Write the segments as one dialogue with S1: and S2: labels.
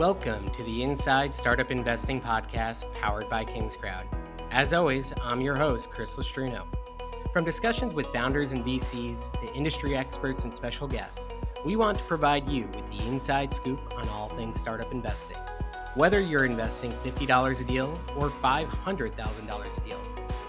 S1: Welcome to the Inside Startup Investing Podcast powered by King's Crowd. As always, I'm your host, Chris Lustrino. From discussions with founders and VCs to industry experts and special guests, we want to provide you with the inside scoop on all things startup investing. Whether you're investing $50 a deal or $500,000 a deal,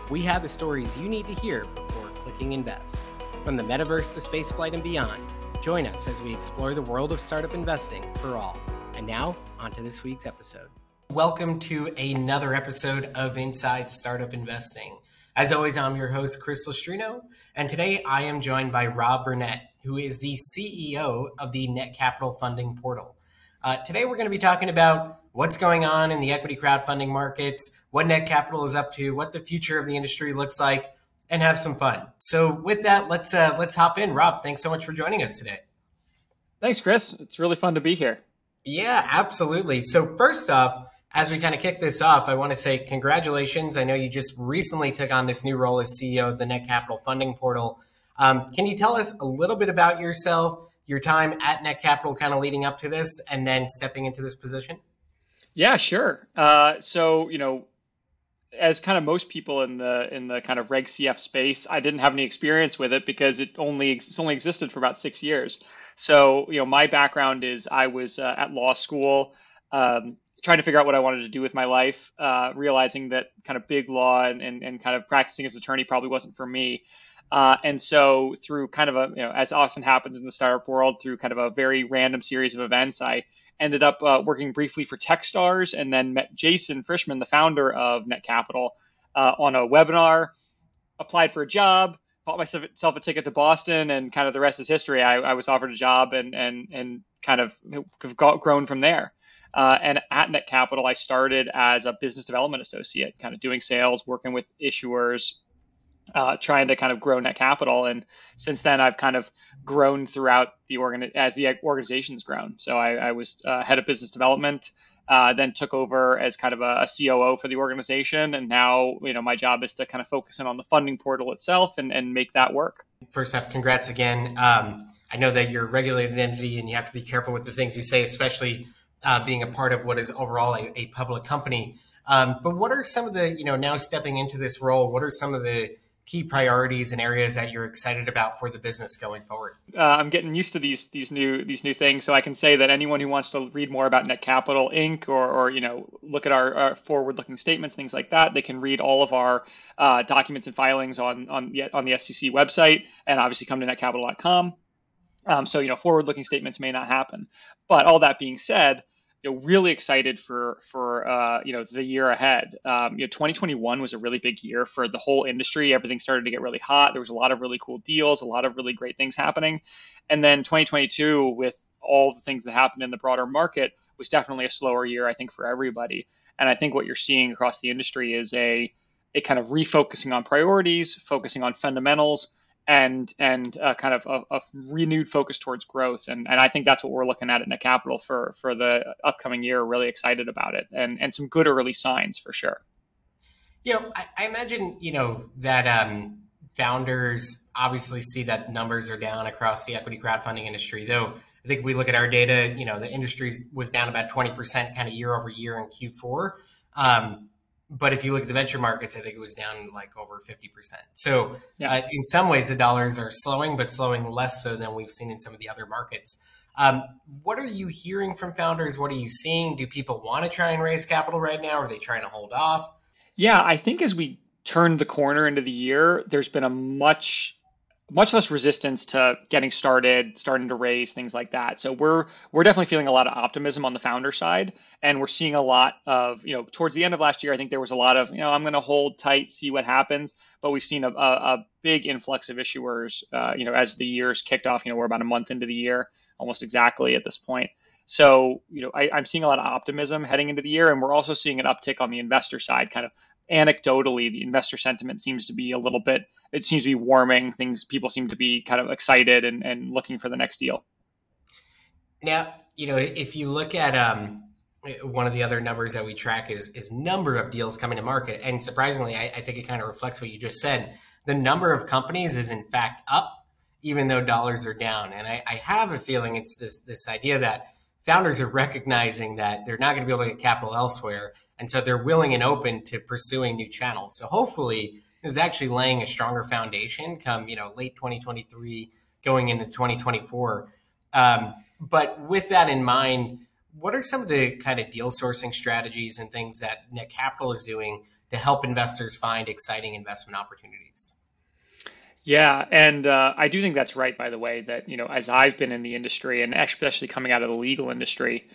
S1: we have the stories you need to hear before clicking invest. From the metaverse to spaceflight and beyond, join us as we explore the world of startup investing for all. And now, on to this week's episode. Welcome to another episode of Inside Startup Investing. As always, I'm your host, Chris Lustrino, and today I am joined by Rob Burnett, who is the CEO of the Net Capital Funding Portal. Uh, today, we're going to be talking about what's going on in the equity crowdfunding markets, what Net Capital is up to, what the future of the industry looks like, and have some fun. So, with that, let's uh, let's hop in. Rob, thanks so much for joining us today.
S2: Thanks, Chris. It's really fun to be here.
S1: Yeah, absolutely. So, first off, as we kind of kick this off, I want to say congratulations. I know you just recently took on this new role as CEO of the Net Capital Funding Portal. Um, can you tell us a little bit about yourself, your time at Net Capital, kind of leading up to this, and then stepping into this position?
S2: Yeah, sure. Uh, so, you know, as kind of most people in the in the kind of Reg CF space, I didn't have any experience with it because it only it's only existed for about six years. So, you know, my background is I was uh, at law school, um, trying to figure out what I wanted to do with my life, uh, realizing that kind of big law and, and, and kind of practicing as attorney probably wasn't for me. Uh, and so, through kind of a, you know, as often happens in the startup world, through kind of a very random series of events, I ended up uh, working briefly for Techstars and then met Jason Frishman, the founder of Net Capital, uh, on a webinar, applied for a job, bought myself a ticket to Boston, and kind of the rest is history. I, I was offered a job and and and kind of have got, grown from there. Uh, and at Net Capital, I started as a business development associate, kind of doing sales, working with issuers, uh, trying to kind of grow Net Capital. And since then, I've kind of grown throughout the organ as the organization's grown. So I, I was uh, head of business development uh, then took over as kind of a, a, COO for the organization. And now, you know, my job is to kind of focus in on the funding portal itself and, and make that work.
S1: First off, congrats again. Um, I know that you're a regulated entity and you have to be careful with the things you say, especially uh, being a part of what is overall a, a public company. Um, but what are some of the, you know, now stepping into this role, what are some of the key priorities and areas that you're excited about for the business going forward?
S2: Uh, I'm getting used to these these new these new things, so I can say that anyone who wants to read more about Net Capital Inc. or or you know look at our, our forward-looking statements, things like that, they can read all of our uh, documents and filings on on the on the SEC website, and obviously come to netcapital.com. Um, so you know forward-looking statements may not happen, but all that being said you know, really excited for for uh, you know the year ahead. Um, you know, 2021 was a really big year for the whole industry. Everything started to get really hot. There was a lot of really cool deals, a lot of really great things happening, and then 2022 with all the things that happened in the broader market was definitely a slower year. I think for everybody, and I think what you're seeing across the industry is a a kind of refocusing on priorities, focusing on fundamentals, and and uh, kind of a, a, renewed focus towards growth. And and I think that's what we're looking at at Net Capital for for the upcoming year. Really excited about it, and and some good early signs for sure.
S1: You know, I, I imagine you know that um, founders obviously see that numbers are down across the equity crowdfunding industry. Though I think if we look at our data, you know, the industry was down about twenty percent, kind of year over year in Q4. Um, but if you look at the venture markets, I think it was down like over 50%. So yeah. uh, in some ways, the dollars are slowing, but slowing less so than we've seen in some of the other markets. Um, what are you hearing from founders? What are you seeing? Do people want to try and raise capital right now? Are they trying to hold off?
S2: Yeah, I think as we turn the corner into the year, there's been a much much less resistance to getting started, starting to raise things like that. So we're we're definitely feeling a lot of optimism on the founder side, and we're seeing a lot of you know towards the end of last year, I think there was a lot of you know I'm going to hold tight, see what happens. But we've seen a, a, a big influx of issuers, uh, you know, as the years kicked off. You know, we're about a month into the year, almost exactly at this point. So you know, I, I'm seeing a lot of optimism heading into the year, and we're also seeing an uptick on the investor side, kind of anecdotally, the investor sentiment seems to be a little bit, it seems to be warming. Things, people seem to be kind of excited and, and looking for the next deal.
S1: Now, you know, if you look at um, one of the other numbers that we track is is number of deals coming to market, and surprisingly, I, I think it kind of reflects what you just said. The number of companies is in fact up, even though dollars are down. And I, I have a feeling it's this this idea that founders are recognizing that they're not going to be able to get capital elsewhere. And so they're willing and open to pursuing new channels. So hopefully is actually laying a stronger foundation come, you know, late 2023, going into 2024. Um, but with that in mind, what are some of the kind of deal sourcing strategies and things that Netcapital is doing to help investors find exciting investment opportunities?
S2: Yeah, and uh, I do think that's right. By the way, that you know, as I've been in the industry, and especially coming out of the legal industry,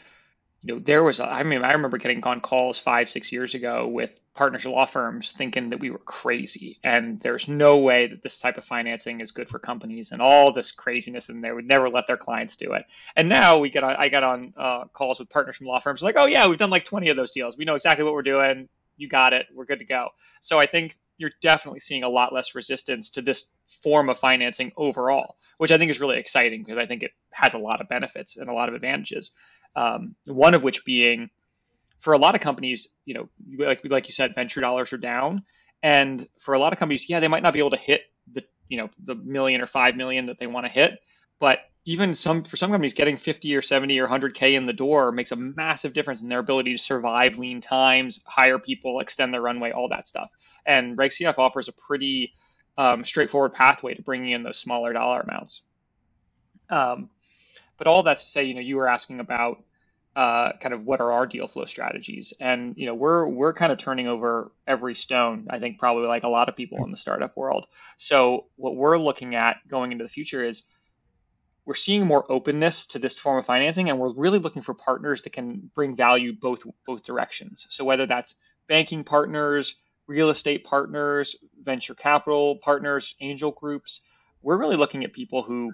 S2: you know, there was. I mean, I remember getting on calls five, six years ago with partners law firms thinking that we were crazy, and there's no way that this type of financing is good for companies, and all this craziness, and they would never let their clients do it. And now we get. On, I got on uh, calls with partners from law firms, like, oh yeah, we've done like 20 of those deals. We know exactly what we're doing. You got it. We're good to go. So I think you're definitely seeing a lot less resistance to this form of financing overall, which I think is really exciting because I think it has a lot of benefits and a lot of advantages. Um, one of which being, for a lot of companies, you know, like like you said, venture dollars are down, and for a lot of companies, yeah, they might not be able to hit the you know the million or five million that they want to hit, but even some for some companies getting 50 or 70 or 100k in the door makes a massive difference in their ability to survive lean times hire people extend their runway all that stuff. And RegCF offers a pretty um, straightforward pathway to bringing in those smaller dollar amounts. Um, but all that to say you know you were asking about uh, kind of what are our deal flow strategies? And you know we're we're kind of turning over every stone i think probably like a lot of people in the startup world. So what we're looking at going into the future is we're seeing more openness to this form of financing and we're really looking for partners that can bring value both both directions. So whether that's banking partners real estate partners venture capital partners angel groups we're really looking at people who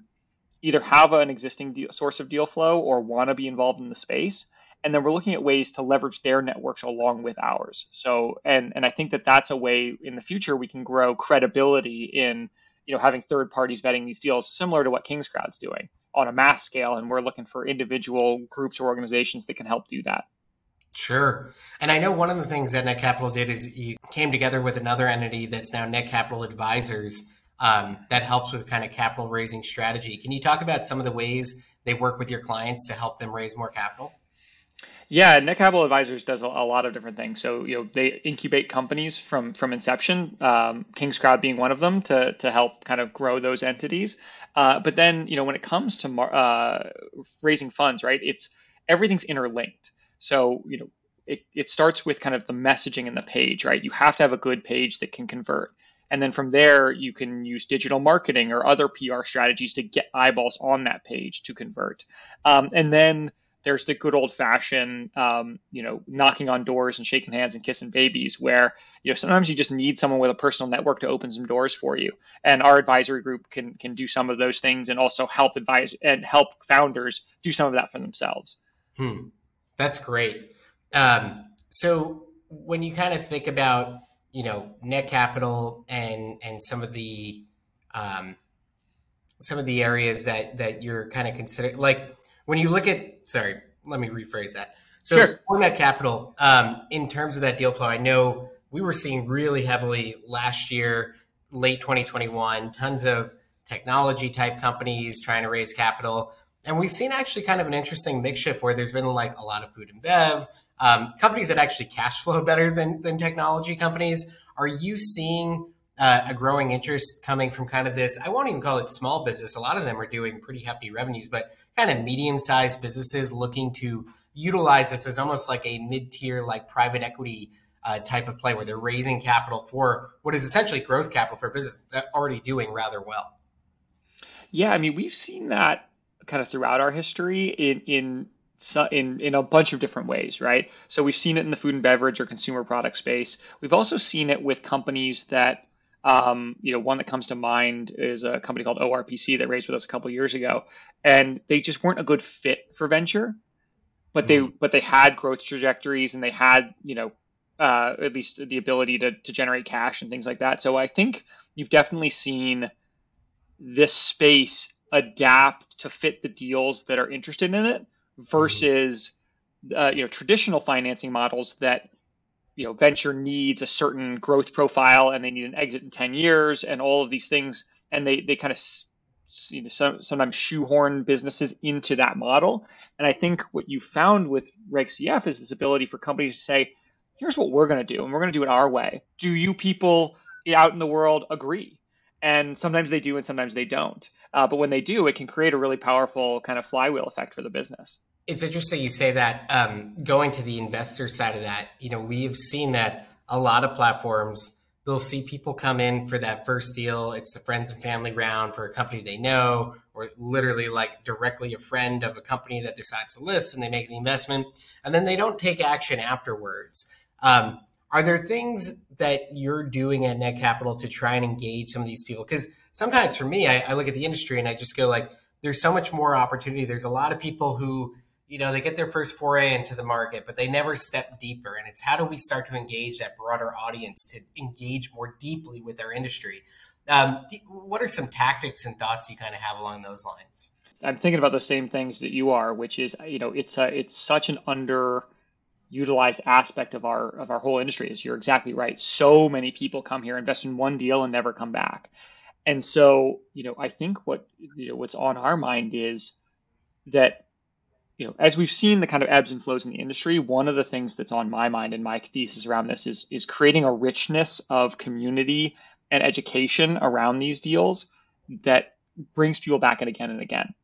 S2: either have an existing deal, source of deal flow or want to be involved in the space. And then we're looking at ways to leverage their networks along with ours. So and and i think that that's a way in the future we can grow credibility in you know having third parties vetting these deals similar to what king's kingscrowd's doing on a mass scale. And we're looking for individual groups or organizations that can help do that.
S1: Sure. And I know one of the things that Net Capital did is you came together with another entity that's now Net Capital Advisors um, that helps with kind of capital raising strategy. Can you talk about some of the ways they work with your clients to help them raise more capital?
S2: Yeah, Netcapital Advisors does a, lot of different things. So you know they incubate companies from from inception. Um, Kingscrowd being one of them to to help kind of grow those entities. Uh, but then you know when it comes to mar- uh, raising funds, right? It's everything's interlinked. So you know it, it starts with kind of the messaging in the page, right? You have to have a good page that can convert. And then from there, you can use digital marketing or other PR strategies to get eyeballs on that page to convert. Um, and then there's the good old fashioned, um, you know, knocking on doors and shaking hands and kissing babies, where you know sometimes you just need someone with a personal network to open some doors for you. And our advisory group can can do some of those things and also help advise and help founders do some of that for themselves.
S1: Hmm. That's great. Um, so when you kind of think about you know Netcapital and and some of the um, some of the areas that that you're kind of considering like when you look at, sorry, let me rephrase that. So sure. for Netcapital, um, in terms of that deal flow, I know we were seeing really heavily last year, late 2021, tons of technology type companies trying to raise capital. And we've seen actually kind of an interesting mix shift where there's been like a lot of food and bev, um, companies that actually cash flow better than, than technology companies. Are you seeing uh, a growing interest coming from kind of this? I won't even call it small business. A lot of them are doing pretty hefty revenues, but kind of medium sized businesses looking to utilize this as almost like a mid tier, like private equity uh, type of play where they're raising capital for what is essentially growth capital for businesses that are already doing rather well.
S2: Yeah, I mean, we've seen that kind of throughout our history in in in in a bunch of different ways, right? So we've seen it in the food and beverage or consumer product space. We've also seen it with companies that um, you know, one that comes to mind is a company called ORPC that raised with us a couple years ago, and they just weren't a good fit for venture, but they mm-hmm. but they had growth trajectories and they had you know uh, at least the ability to to generate cash and things like that. So I think you've definitely seen this space adapt to fit the deals that are interested in it versus uh, you know traditional financing models that you know venture needs a certain growth profile and they need an exit in 10 years and all of these things and they they kind of you know, some, sometimes shoehorn businesses into that model. And I think what you found with Reg CF is this ability for companies to say, here's what we're going to do, and we're going to do it our way. Do you people out in the world agree? And sometimes they do, and sometimes they don't. Uh, but when they do, it can create a really powerful kind of flywheel effect for the business.
S1: It's interesting you say that. Um, going to the investor side of that, you know, we've seen that a lot of platforms they'll see people come in for that first deal. It's the friends and family round for a company they know, or literally like directly a friend of a company that decides to list and they make the investment, and then they don't take action afterwards. Um, are there things that you're doing at Net Capital to try and engage some of these people? Because sometimes for me, I, I look at the industry and I just go like, there's so much more opportunity. There's a lot of people who you know, they get their first foray into the market, but they never step deeper. And it's how do we start to engage that broader audience to engage more deeply with our industry? Um, what are some tactics and thoughts you kind of have along those lines?
S2: I'm thinking about the same things that you are, which is, you know, it's a, it's such an underutilized aspect of our of our whole industry. Is you're exactly right. So many people come here, invest in one deal, and never come back. And so, you know, I think what you know what's on our mind is that you know, as we've seen the kind of ebbs and flows in the industry, one of the things that's on my mind and my thesis around this is is creating a richness of community and education around these deals that brings people back in again and again.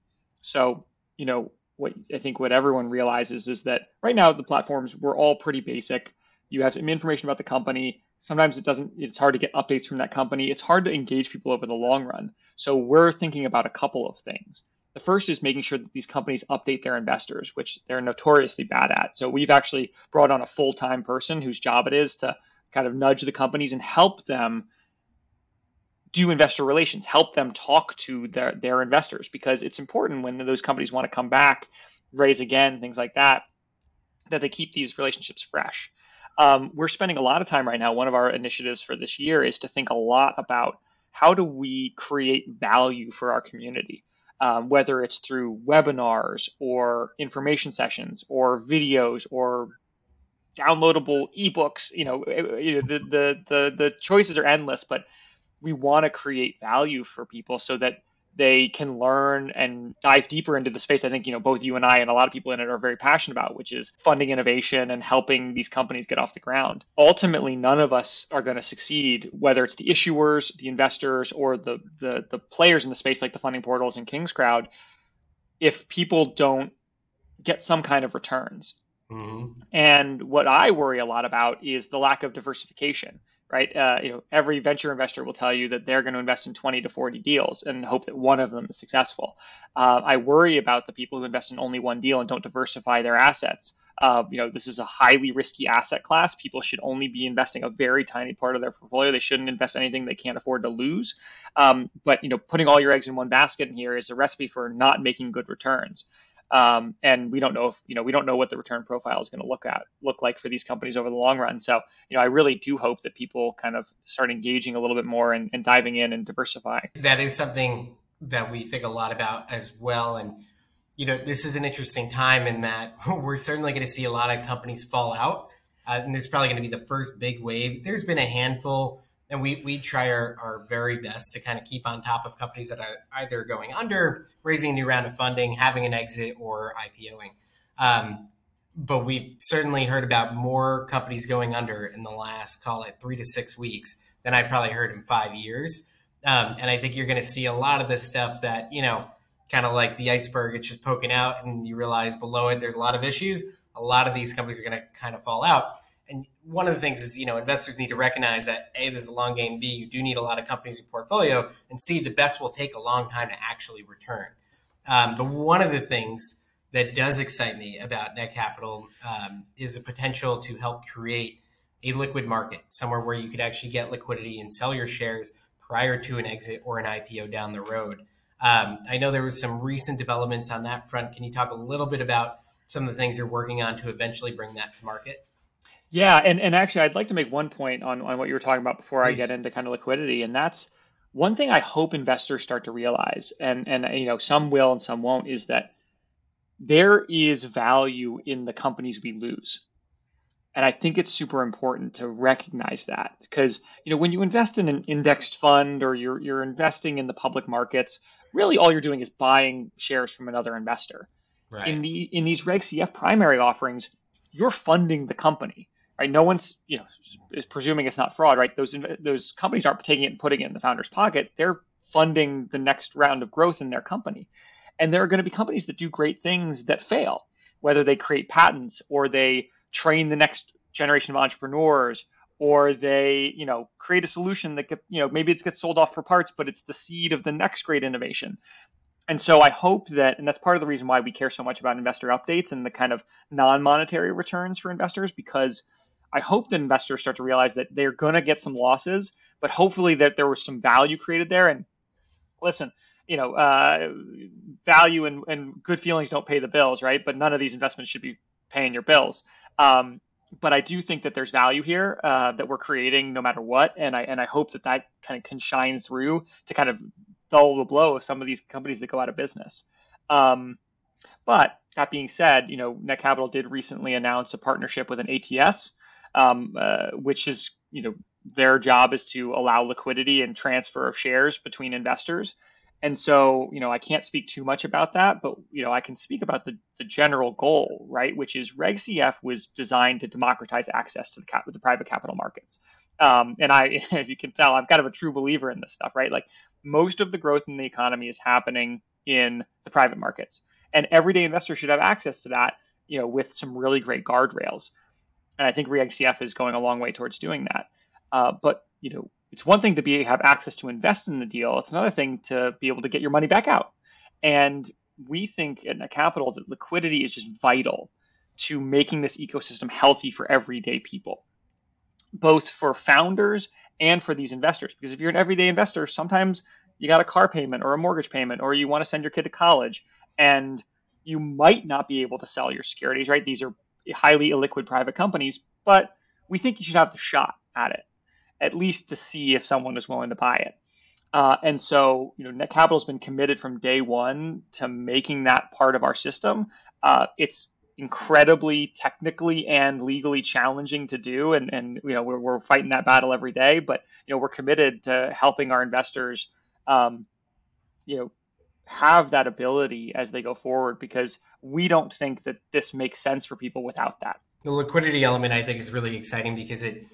S2: So, you know, what I think what everyone realizes is that right now the platforms we're all pretty basic. You have some information about the company. Sometimes it doesn't. It's hard to get updates from that company. It's hard to engage people over the long run. So we're thinking about a couple of things. The first is making sure that these companies update their investors, which they're notoriously bad at. So we've actually brought on a full time person whose job it is to kind of nudge the companies and help them do investor relations, help them talk to their, their investors because it's important when those companies want to come back, raise again, things like that, that they keep these relationships fresh. Um, we're spending a lot of time right now. One of our initiatives for this year is to think a lot about how do we create value for our community um, whether it's through webinars or information sessions or videos or downloadable ebooks you know, eh, know the, the the the choices are endless but we want to create value for people so that they can learn and dive deeper into the space. I think, you know, both you and I and a lot of people in it are very passionate about, which is funding innovation and helping these companies get off the ground. Ultimately, none of us are going to succeed, whether it's the issuers, the investors, or the, the, the players in the space like the funding portals and King's Crowd, if people don't get some kind of returns. Mm-hmm. And what I worry a lot about is the lack of diversification right? Uh, you know, every venture investor will tell you that they're going to invest in 20 to 40 deals and hope that one of them is successful. Uh, I worry about the people who invest in only one deal and don't diversify their assets. Uh, you know, this is a highly risky asset class. People should only be investing a very tiny part of their portfolio. They shouldn't invest anything they can't afford to lose. Um, but you know, putting all your eggs in one basket in here is a recipe for not making good returns. Um, and we don't know if you know we don't know what the return profile is going to look at look like for these companies over the long run. So you know I really do hope that people kind of start engaging a little bit more and, and diving in and diversifying.
S1: That is something that we think a lot about as well. And you know this is an interesting time in that we're certainly going to see a lot of companies fall out, uh, and this is probably going to be the first big wave. There's been a handful and we we try our, our very best to kind of keep on top of companies that are either going under, raising a new round of funding, having an exit, or IPOing. Um, but we've certainly heard about more companies going under in the last, call it three to six weeks, than I probably heard in five years. Um, and I think you're going to see a lot of this stuff that, you know, kind of like the iceberg, it's just poking out and you realize below it there's a lot of issues. A lot of these companies are going to kind of fall out and one of the things is, you know, investors need to recognize that A, there's a long game, B, you do need a lot of companies in portfolio, and C, the best will take a long time to actually return. Um, but one of the things that does excite me about Net Capital um, is a potential to help create a liquid market, somewhere where you could actually get liquidity and sell your shares prior to an exit or an IPO down the road. Um, I know there was some recent developments on that front. Can you talk a little bit about some of the things you're working on to eventually bring that to market?
S2: Yeah, and, and actually, I'd like to make one point on, on what you were talking about before Please. I get into kind of liquidity, and that's one thing I hope investors start to realize, and and you know some will and some won't, is that there is value in the companies we lose, and I think it's super important to recognize that because you know when you invest in an indexed fund or you're you're investing in the public markets, really all you're doing is buying shares from another investor. Right. In the in these Reg CF primary offerings, you're funding the company, right? No one's you know is presuming it's not fraud, right? Those those companies aren't taking it and putting it in the founder's pocket. They're funding the next round of growth in their company, and there are going to be companies that do great things that fail, whether they create patents or they train the next generation of entrepreneurs or they you know create a solution that you know maybe it gets sold off for parts but it's the seed of the next great innovation and so i hope that and that's part of the reason why we care so much about investor updates and the kind of non-monetary returns for investors because i hope that investors start to realize that they're going to get some losses but hopefully that there was some value created there. And listen you know uh, value and, and good feelings don't pay the bills right? But none of these investments should be paying your bills. Um, but I do think that there's value here uh, that we're creating no matter what, and I and I hope that that kind of can shine through to kind of dull the blow of some of these companies that go out of business. Um, but that being said, you know, Net Capital did recently announce a partnership with an ATS, um, uh, which is you know their job is to allow liquidity and transfer of shares between investors. And so, you know, I can't speak too much about that, but you know, I can speak about the, the general goal, right? Which is Reg CF was designed to democratize access to the cap- the private capital markets. Um, and I, if you can tell, I'm kind of a true believer in this stuff, right? Like most of the growth in the economy is happening in the private markets, and everyday investors should have access to that, you know, with some really great guardrails. And I think Reg CF is going a long way towards doing that. Uh, but you know, it's one thing to be have access to invest in the deal. It's another thing to be able to get your money back out. And we think in a capital that liquidity is just vital to making this ecosystem healthy for everyday people, both for founders and for these investors. Because if you're an everyday investor, sometimes you got a car payment or a mortgage payment, or you want to send your kid to college, and you might not be able to sell your securities, right? These are highly illiquid private companies, but we think you should have the shot at it at least to see if someone is willing to buy it. Uh, and so, you know, Net Capital's been committed from day one to making that part of our system. Uh, it's incredibly technically and legally challenging to do, and and you know we're, we're fighting that battle every day. But you know we're committed to helping our investors, um, you know, have that ability as they go forward because we don't think that this makes sense for people without that.
S1: The liquidity element, I think, is really exciting because it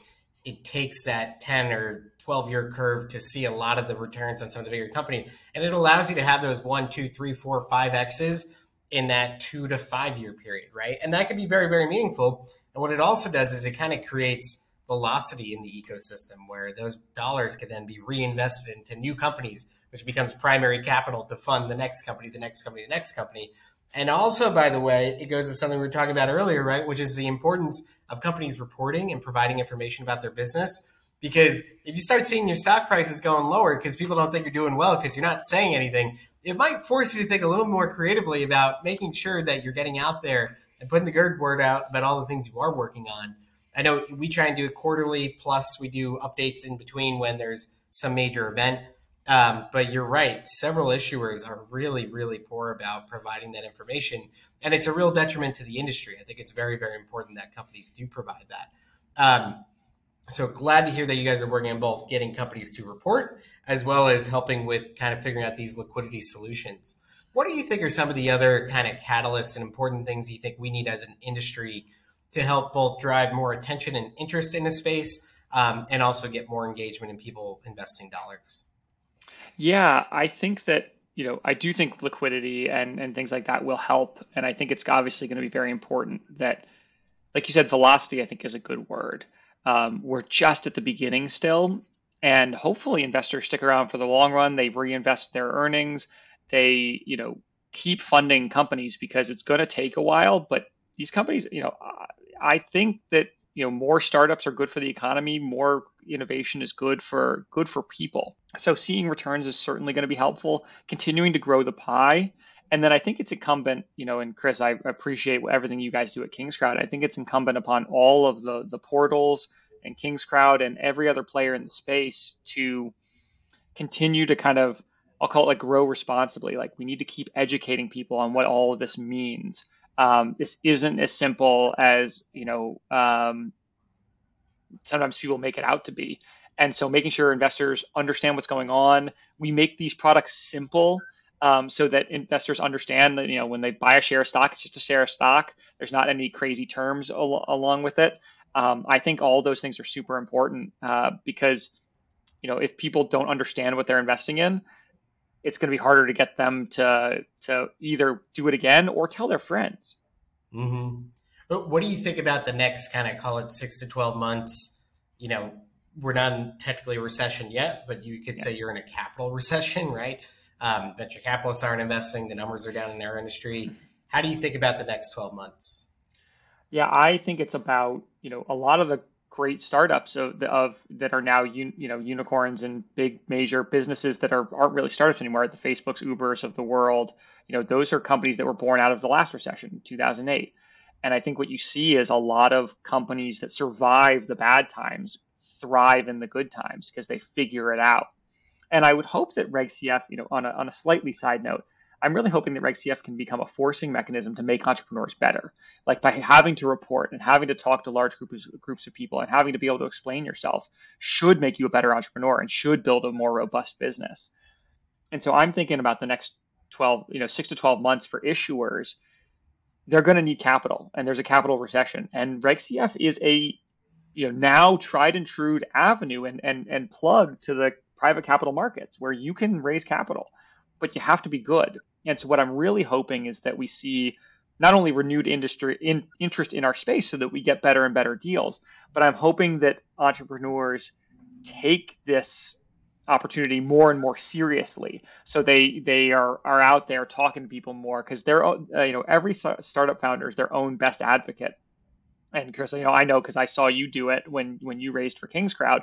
S1: it takes that 10 or 12 year curve to see a lot of the returns on some of the bigger companies. And it allows you to have those one, two, three, four, five X's in that two to five year period, right? And that can be very, very meaningful. And what it also does is it kind of creates velocity in the ecosystem where those dollars can then be reinvested into new companies, which becomes primary capital to fund the next company, the next company, the next company. And also, by the way, it goes to something we were talking about earlier, right? Which is the importance of companies reporting and providing information about their business. Because if you start seeing your stock prices going lower because people don't think you're doing well because you're not saying anything, it might force you to think a little more creatively about making sure that you're getting out there and putting the good word out about all the things you are working on. I know we try and do it quarterly, plus we do updates in between when there's some major event. Um, but you're right, several issuers are really, really poor about providing that information and it's a real detriment to the industry. I think it's very, very important that companies do provide that. Um, so glad to hear that you guys are working on both getting companies to report as well as helping with kind of figuring out these liquidity solutions. What do you think are some of the other kind of catalysts and important things you think we need as an industry to help both drive more attention and interest in the space um, and also get more engagement in people investing dollars?
S2: Yeah, I think that you know, I do think liquidity and, and things like that will help. And I think it's obviously going to be very important that, like you said, velocity, I think is a good word. Um, we're just at the beginning still. And hopefully investors stick around for the long run. They reinvest their earnings. They, you know, keep funding companies because it's going to take a while. But these companies, you know, I think that you know more startups are good for the economy more innovation is good for good for people. So seeing returns is certainly going to be helpful continuing to grow the pie. And then i think it's incumbent you know and chris i appreciate everything you guys do at kingscrowd. I think it's incumbent upon all of the the portals and kingscrowd and every other player in the space to continue to kind of i'll call it like grow responsibly. Like we need to keep educating people on what all of this means. Um, this isn't as simple as you know um, sometimes people make it out to be. And so making sure investors understand what's going on. We make these products simple um, so that investors understand that you know when they buy a share of stock, it's just a share of stock. There's not any crazy terms al- along with it. Um, I think all those things are super important uh, because you know if people don't understand what they're investing in, it's going to be harder to get them to to either do it again or tell their friends.
S1: Mm-hmm. What do you think about the next kind of call it six to twelve months? You know, we're not in technically a recession yet, but you could yeah. say you're in a capital recession, right? Um, venture capitalists aren't investing. The numbers are down in our industry. How do you think about the next 12 months?
S2: Yeah, I think it's about, you know, a lot of the great startups of, of that are now you, you know unicorns and big major businesses that are aren't really startups anymore the facebooks ubers of the world you know those are companies that were born out of the last recession 2008 and i think what you see is a lot of companies that survive the bad times thrive in the good times because they figure it out and I would hope that Reg CF, you know, on a, on a slightly side note, I'm really hoping that Reg CF can become a forcing mechanism to make entrepreneurs better. Like by having to report and having to talk to large groups groups of people and having to be able to explain yourself should make you a better entrepreneur and should build a more robust business. And so I'm thinking about the next 12, you know, six to 12 months for issuers. They're going to need capital, and there's a capital recession. And Reg CF is a you know now tried and true avenue and and and plug to the private capital markets where you can raise capital, but you have to be good. And so what I'm really hoping is that we see not only renewed industry in, interest in our space so that we get better and better deals, but I'm hoping that entrepreneurs take this opportunity more and more seriously. So they they are are out there talking to people more because they're uh, you know every startup founder is their own best advocate. And Chris, you know I know because I saw you do it when when you raised for King's Crowd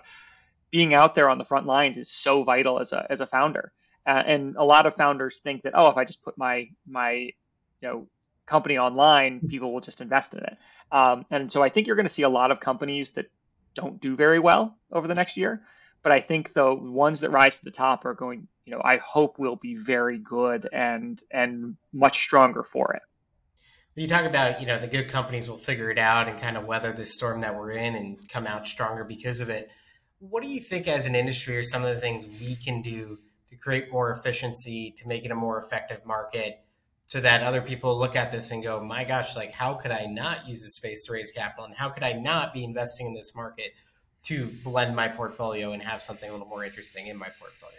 S2: being out there on the front lines is so vital as a as a founder. Uh, and a lot of founders think that oh, if I just put my my you know company online, people will just invest in it. Um, and so I think you're going to see a lot of companies that don't do very well over the next year. But I think the ones that rise to the top are going, you know, I hope will be very good and and much stronger for it.
S1: You talk about, you know, the good companies will figure it out and kind of weather the storm that we're in and come out stronger because of it what do you think as an industry are some of the things we can do to create more efficiency to make it a more effective market so that other people look at this and go my gosh like how could i not use this space to raise capital and how could i not be investing in this market to blend my portfolio and have something a little more interesting in my portfolio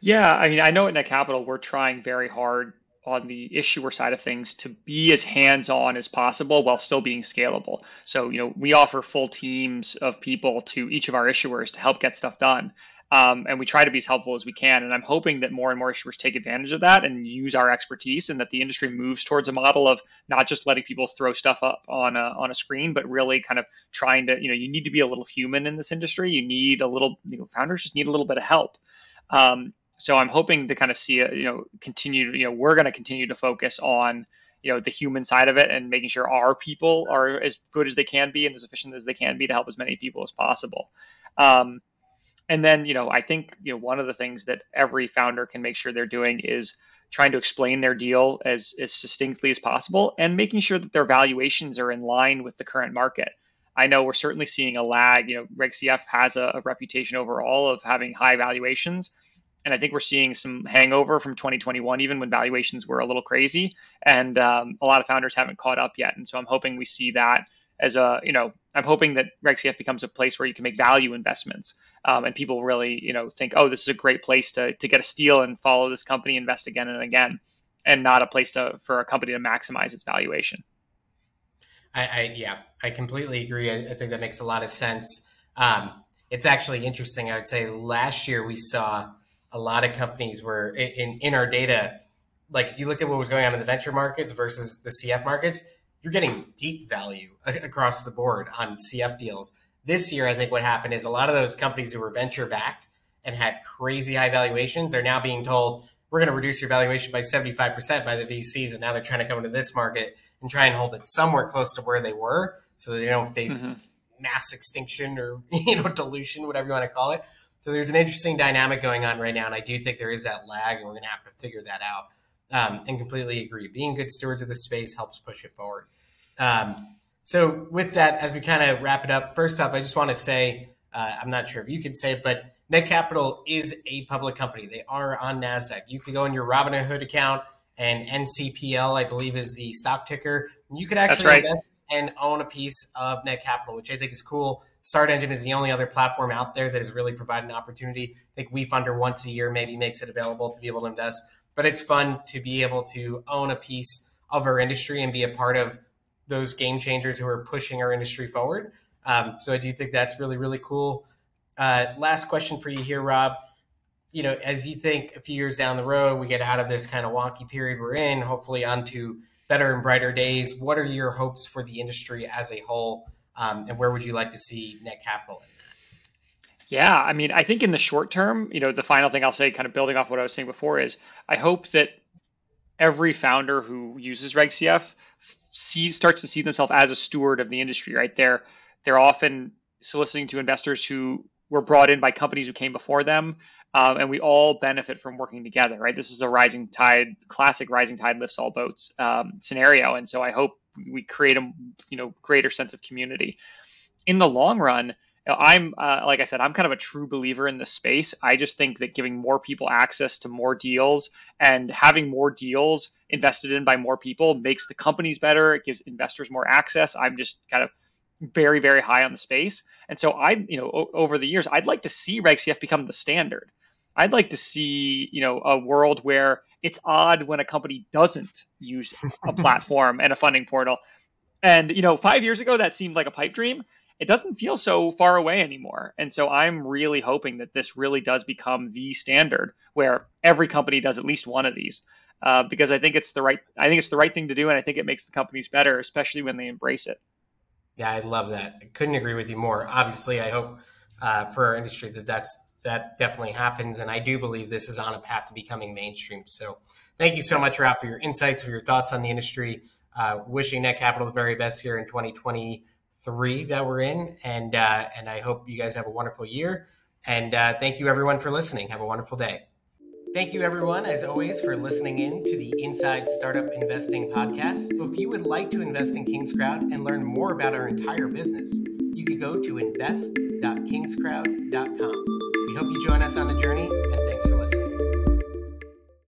S2: yeah i mean i know at net capital we're trying very hard on the issuer side of things to be as hands-on as possible while still being scalable. So, you know, we offer full teams of people to each of our issuers to help get stuff done. Um, and we try to be as helpful as we can. And I'm hoping that more and more issuers take advantage of that and use our expertise, and that the industry moves towards a model of not just letting people throw stuff up on a, on a screen, but really kind of trying to, you know, you need to be a little human in this industry. You need a little, you know, founders just need a little bit of help. Um, so I'm hoping to kind of see a, you know continue you know we're going to continue to focus on you know the human side of it and making sure our people are as good as they can be and as efficient as they can be to help as many people as possible. Um, and then you know I think you know one of the things that every founder can make sure they're doing is trying to explain their deal as as succinctly as possible and making sure that their valuations are in line with the current market. I know we're certainly seeing a lag. You know, RegCF has a, a reputation overall of having high valuations and I think we're seeing some hangover from 2021, even when valuations were a little crazy, and um, a lot of founders haven't caught up yet. And so I'm hoping we see that as a, you know, I'm hoping that RegCF becomes a place where you can make value investments, um, and people really, you know, think, oh, this is a great place to to get a steal and follow this company, invest again and again, and not a place to for a company to maximize its valuation.
S1: I, I yeah, I completely agree. I, I, think that makes a lot of sense. Um, it's actually interesting. I would say last year we saw a lot of companies were in, in our data. Like if you looked at what was going on in the venture markets versus the CF markets, you're getting deep value across the board on CF deals. This year, I think what happened is a lot of those companies who were venture backed and had crazy high valuations are now being told we're going to reduce your valuation by 75% by the VCs. And now they're trying to come into this market and try and hold it somewhere close to where they were so that they don't face mm-hmm. mass extinction or, you know, dilution, whatever you want to call it. So there's an interesting dynamic going on right now, and I do think there is that lag, and we're going to have to figure that out. Um, and completely agree. Being good stewards of the space helps push it forward. Um, so with that, as we kind of wrap it up, first off, I just want to say uh, I'm not sure if you can say it, but Net Capital is a public company. They are on NASDAQ. You could go in your Robinhood account and NCPL, I believe, is the stock ticker. You could actually right. invest and own a piece of Net Capital, which I think is cool. StartEngine is the only other platform out there that is really providing an opportunity. I think WeFunder once a year maybe makes it available to be able to invest, but it's fun to be able to own a piece of our industry and be a part of those game changers who are pushing our industry forward. Um, so I do think that's really, really cool. Uh, last question for you here, Rob. You know, as you think a few years down the road, we get out of this kind of wonky period we're in, hopefully onto better and brighter days. What are your hopes for the industry as a whole, um, and where would you like to see net capital?
S2: Yeah, I mean, I think in the short term, you know, the final thing I'll say, kind of building off what I was saying before, is I hope that every founder who uses RegCF sees starts to see themselves as a steward of the industry. Right, they're they're often soliciting to investors who were brought in by companies who came before them, um, and we all benefit from working together. Right, this is a rising tide, classic rising tide lifts all boats um, scenario, and so I hope we create a you know greater sense of community. In the long run, I'm uh, like I said, I'm kind of a true believer in the space. I just think that giving more people access to more deals and having more deals invested in by more people makes the companies better. It gives investors more access. I'm just kind of very very high on the space, and so I you know o- over the years I'd like to see RegCF become the standard. I'd like to see you know a world where it's odd when a company doesn't use a platform and a funding portal. And you know, five years ago that seemed like a pipe dream it doesn't feel so far away anymore. And so I'm really hoping that this really does become the standard where every company does at least one of these. Uh, because I think it's the right I think it's the right thing to do and I think it makes the companies better, especially when they embrace it.
S1: Yeah, I love that. I couldn't agree with you more. Obviously, I hope uh, for our industry that that's that definitely happens, and I do believe this is on a path to becoming mainstream. So, thank you so much, Rob, for your insights, for your thoughts on the industry. Uh, wishing Net Capital the very best here in 2020 three that we're in, and uh, and I hope you guys have a wonderful year. And uh, thank you everyone for listening. Have a wonderful day. Thank you everyone, as always, for listening in to the Inside Startup Investing podcast. If you would like to invest in Kingscrowd and learn more about our entire business, you could go to invest.kingscrowd.com. We hope you join us on the journey,